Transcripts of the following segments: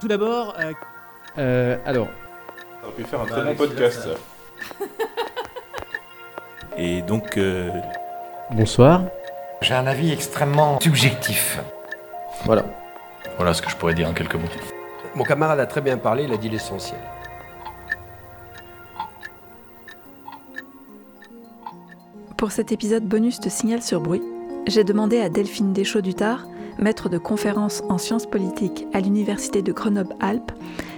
Tout d'abord, euh, Euh, alors, Ça aurait pu faire un très bon podcast. ça. Et donc, euh, bonsoir. J'ai un avis extrêmement subjectif. Voilà. voilà ce que je pourrais dire en quelques mots. Mon camarade a très bien parlé, il a dit l'essentiel. Pour cet épisode bonus de Signal sur bruit, j'ai demandé à Delphine Deschaux-Dutard, maître de conférences en sciences politiques à l'Université de Grenoble-Alpes,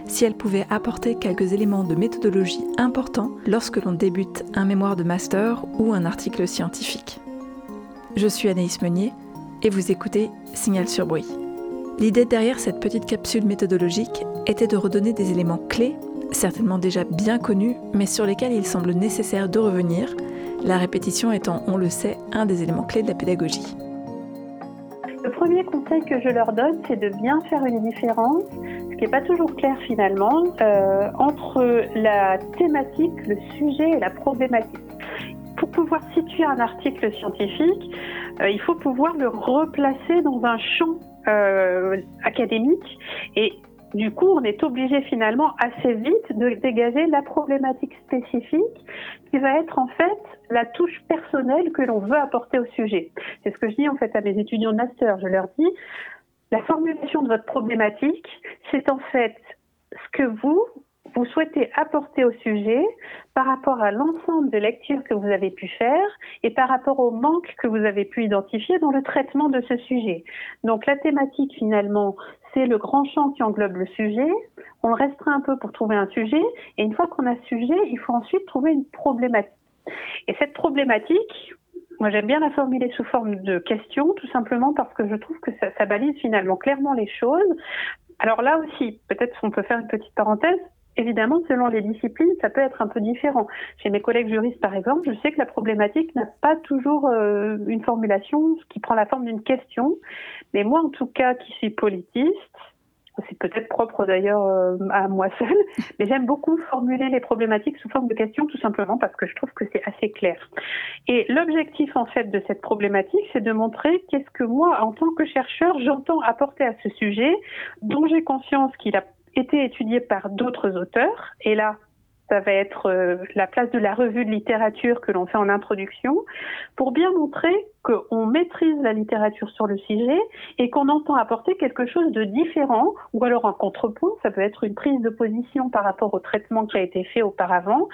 si elle pouvait apporter quelques éléments de méthodologie importants lorsque l'on débute un mémoire de master ou un article scientifique. Je suis Anaïs Meunier et vous écoutez Signal sur bruit. L'idée derrière cette petite capsule méthodologique était de redonner des éléments clés, certainement déjà bien connus, mais sur lesquels il semble nécessaire de revenir, la répétition étant, on le sait, un des éléments clés de la pédagogie. Le premier conseil que je leur donne, c'est de bien faire une différence, ce qui n'est pas toujours clair finalement, euh, entre la thématique, le sujet et la problématique. Pour pouvoir situer un article scientifique, euh, il faut pouvoir le replacer dans un champ euh, académique et du coup, on est obligé finalement assez vite de dégager la problématique spécifique qui va être en fait la touche personnelle que l'on veut apporter au sujet. C'est ce que je dis en fait à mes étudiants de master. Je leur dis, la formulation de votre problématique, c'est en fait ce que vous, vous souhaitez apporter au sujet par rapport à l'ensemble de lectures que vous avez pu faire et par rapport aux manques que vous avez pu identifier dans le traitement de ce sujet. Donc la thématique finalement, c'est le grand champ qui englobe le sujet. On le restreint un peu pour trouver un sujet et une fois qu'on a ce sujet, il faut ensuite trouver une problématique. Et cette problématique, moi j'aime bien la formuler sous forme de question, tout simplement parce que je trouve que ça, ça balise finalement clairement les choses. Alors là aussi, peut-être qu'on peut faire une petite parenthèse, Évidemment, selon les disciplines, ça peut être un peu différent. Chez mes collègues juristes, par exemple, je sais que la problématique n'a pas toujours euh, une formulation qui prend la forme d'une question. Mais moi, en tout cas, qui suis politiste, c'est peut-être propre d'ailleurs euh, à moi seule, mais j'aime beaucoup formuler les problématiques sous forme de questions, tout simplement parce que je trouve que c'est assez clair. Et l'objectif, en fait, de cette problématique, c'est de montrer qu'est-ce que moi, en tant que chercheur, j'entends apporter à ce sujet, dont j'ai conscience qu'il a été étudié par d'autres auteurs. Et là, ça va être euh, la place de la revue de littérature que l'on fait en introduction, pour bien montrer qu'on maîtrise la littérature sur le sujet et qu'on entend apporter quelque chose de différent, ou alors un contrepoint, ça peut être une prise de position par rapport au traitement qui a été fait auparavant,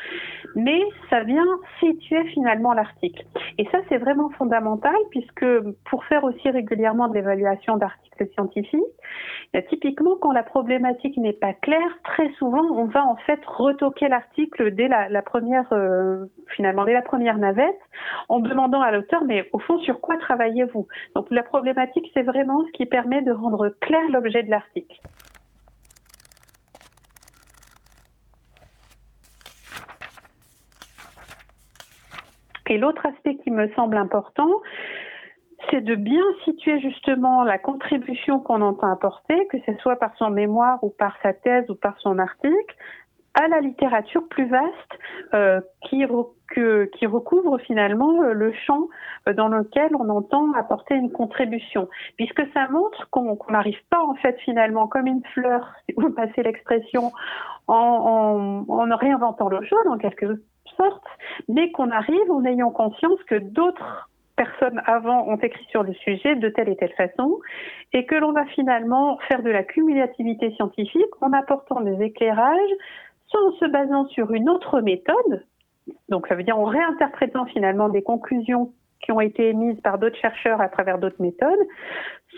mais ça vient situer finalement l'article. Et ça, c'est vraiment fondamental, puisque pour faire aussi régulièrement de l'évaluation d'articles scientifiques, Là, typiquement, quand la problématique n'est pas claire, très souvent, on va en fait retoquer l'article dès la, la première, euh, finalement, dès la première navette, en demandant à l'auteur, mais au fond, sur quoi travaillez-vous Donc, la problématique, c'est vraiment ce qui permet de rendre clair l'objet de l'article. Et l'autre aspect qui me semble important, c'est de bien situer justement la contribution qu'on entend apporter, que ce soit par son mémoire ou par sa thèse ou par son article, à la littérature plus vaste euh, qui, que, qui recouvre finalement euh, le champ euh, dans lequel on entend apporter une contribution, puisque ça montre qu'on n'arrive pas en fait finalement comme une fleur, si vous passez l'expression, en, en, en réinventant le jaune en quelque sorte, mais qu'on arrive en ayant conscience que d'autres personnes avant ont écrit sur le sujet de telle et telle façon, et que l'on va finalement faire de la cumulativité scientifique en apportant des éclairages, en se basant sur une autre méthode, donc ça veut dire en réinterprétant finalement des conclusions qui ont été émises par d'autres chercheurs à travers d'autres méthodes,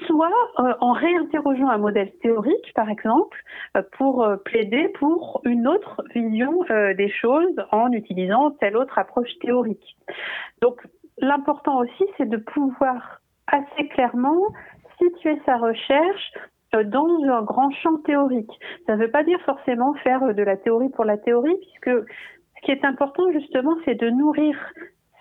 soit euh, en réinterrogeant un modèle théorique, par exemple, euh, pour euh, plaider pour une autre vision des choses en utilisant telle autre approche théorique. Donc l'important aussi, c'est de pouvoir assez clairement situer sa recherche dans un grand champ théorique. Ça ne veut pas dire forcément faire de la théorie pour la théorie, puisque ce qui est important justement, c'est de nourrir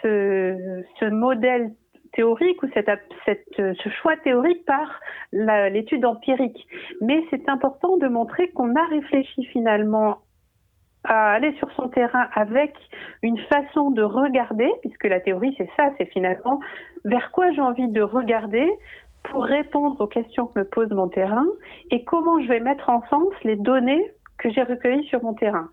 ce, ce modèle théorique ou cette, cette, ce choix théorique par l'étude empirique. Mais c'est important de montrer qu'on a réfléchi finalement à aller sur son terrain avec une façon de regarder, puisque la théorie c'est ça, c'est finalement vers quoi j'ai envie de regarder pour répondre aux questions que me pose mon terrain et comment je vais mettre en sens les données que j'ai recueillies sur mon terrain.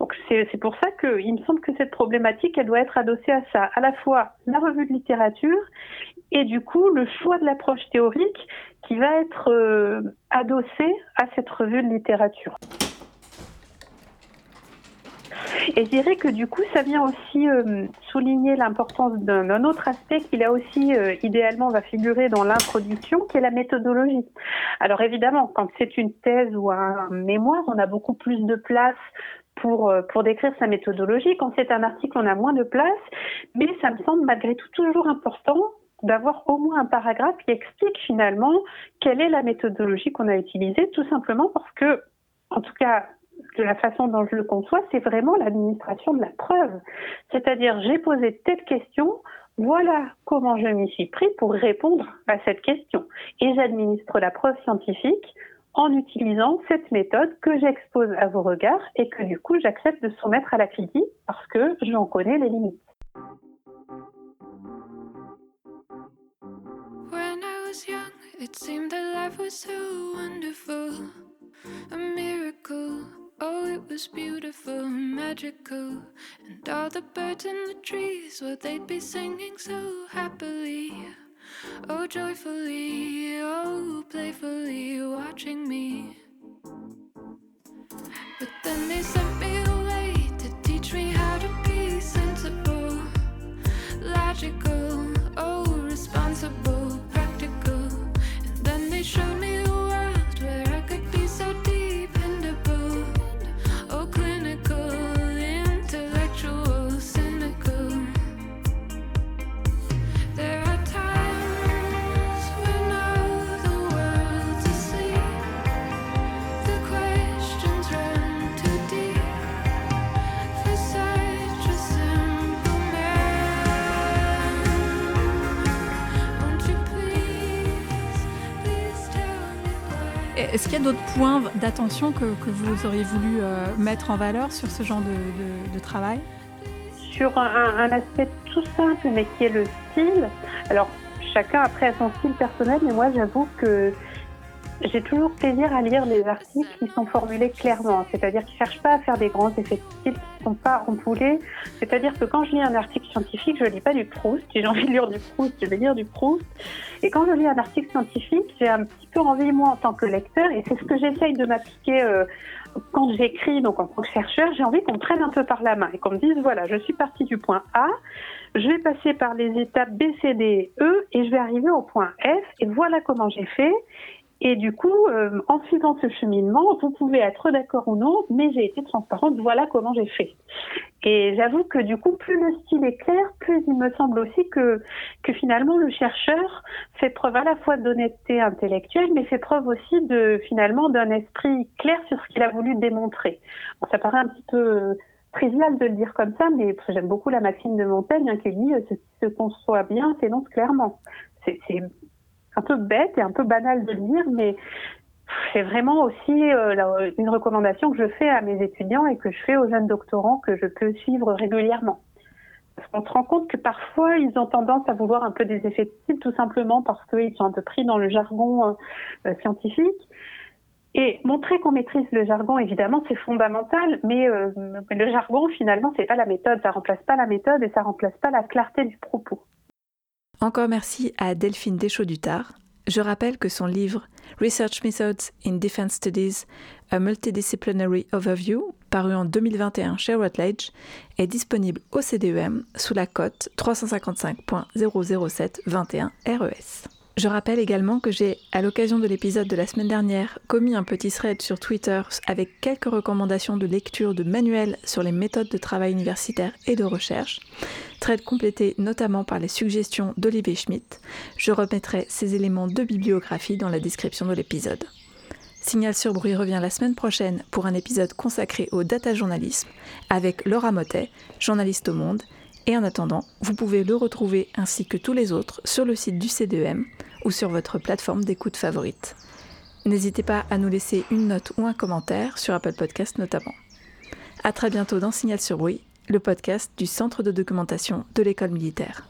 Donc c'est pour ça qu'il me semble que cette problématique, elle doit être adossée à ça, à la fois la revue de littérature et du coup le choix de l'approche théorique qui va être euh, adossé à cette revue de littérature. Et je dirais que du coup, ça vient aussi euh, souligner l'importance d'un autre aspect qui là aussi, euh, idéalement, va figurer dans l'introduction, qui est la méthodologie. Alors évidemment, quand c'est une thèse ou un mémoire, on a beaucoup plus de place pour, euh, pour décrire sa méthodologie. Quand c'est un article, on a moins de place, mais ça me semble malgré tout toujours important d'avoir au moins un paragraphe qui explique finalement quelle est la méthodologie qu'on a utilisée, tout simplement parce que, en tout cas, de la façon dont je le conçois, c'est vraiment l'administration de la preuve. C'est-à-dire, j'ai posé telle question, voilà comment je m'y suis pris pour répondre à cette question. Et j'administre la preuve scientifique en utilisant cette méthode que j'expose à vos regards et que du coup j'accepte de soumettre à la critique parce que j'en connais les limites. It seemed that life was so wonderful, a miracle. Oh, it was beautiful and magical. And all the birds in the trees, well, they'd be singing so happily. Oh, joyfully, oh, playfully, watching me. Est-ce qu'il y a d'autres points d'attention que, vous auriez voulu euh, mettre en valeur sur ce genre de, travail? Sur un, aspect tout simple, mais qui est le style. Alors, chacun après a son style personnel, mais moi j'avoue que j'ai toujours plaisir à lire les articles qui sont formulés clairement, c'est-à-dire qui ne cherchent pas à faire des grands effets de style, qui ne sont pas empoulés. C'est-à-dire que quand je lis un article scientifique, je ne lis pas du Proust. Si j'ai envie de lire du Proust, je vais lire du Proust. Et quand je lis un article scientifique, j'ai un petit peu envie, moi, en tant que lecteur, et c'est ce que j'essaye de m'appliquer euh, quand j'écris, donc en tant que chercheur, j'ai envie qu'on me prenne un peu par la main et qu'on me dise, voilà, je suis partie du point A, je vais passer par les étapes B, C, D, E, et je vais arriver au point F, et voilà comment j'ai fait. Et du coup, euh, en suivant ce cheminement, vous pouvez être d'accord ou non, mais j'ai été transparente, voilà comment j'ai fait. Et j'avoue que du coup, plus le style est clair, plus il me semble aussi que, que finalement le chercheur fait preuve à la fois d'honnêteté intellectuelle, mais fait preuve aussi de finalement d'un esprit clair sur ce qu'il a voulu démontrer. Bon, ça paraît un petit peu trivial de le dire comme ça, mais j'aime beaucoup la maxime de Montaigne hein, qui dit ce qui se conçoit bien s'énonce clairement. C'est un peu bête et un peu banal de le dire, mais c'est vraiment aussi euh, une recommandation que je fais à mes étudiants et que je fais aux jeunes doctorants que je peux suivre régulièrement. Parce qu'on se rend compte que parfois, ils ont tendance à vouloir un peu des effets de style, tout simplement parce qu'ils sont un peu pris dans le jargon euh, scientifique. Et montrer qu'on maîtrise le jargon, évidemment, c'est fondamental, mais euh, le jargon, finalement, c'est pas la méthode, ça remplace pas la méthode et ça remplace pas la clarté du propos. Encore merci à Delphine Deschaux-Dutard. Je rappelle que son livre Research Methods in Defense Studies, A Multidisciplinary Overview, paru en 2021 chez Routledge, est disponible au CDEM sous la cote 355.00721 RES. Je rappelle également que j'ai, à l'occasion de l'épisode de la semaine dernière, commis un petit thread sur Twitter avec quelques recommandations de lecture de manuels sur les méthodes de travail universitaire et de recherche, thread complété notamment par les suggestions d'Olivier Schmitt. Je remettrai ces éléments de bibliographie dans la description de l'épisode. Signal sur bruit revient la semaine prochaine pour un épisode consacré au data journalisme avec Laura Motet, journaliste au Monde. Et en attendant, vous pouvez le retrouver ainsi que tous les autres sur le site du CDM ou sur votre plateforme d'écoute favorite. N'hésitez pas à nous laisser une note ou un commentaire sur Apple Podcast notamment. A très bientôt dans Signal sur Bruit, le podcast du Centre de documentation de l'école militaire.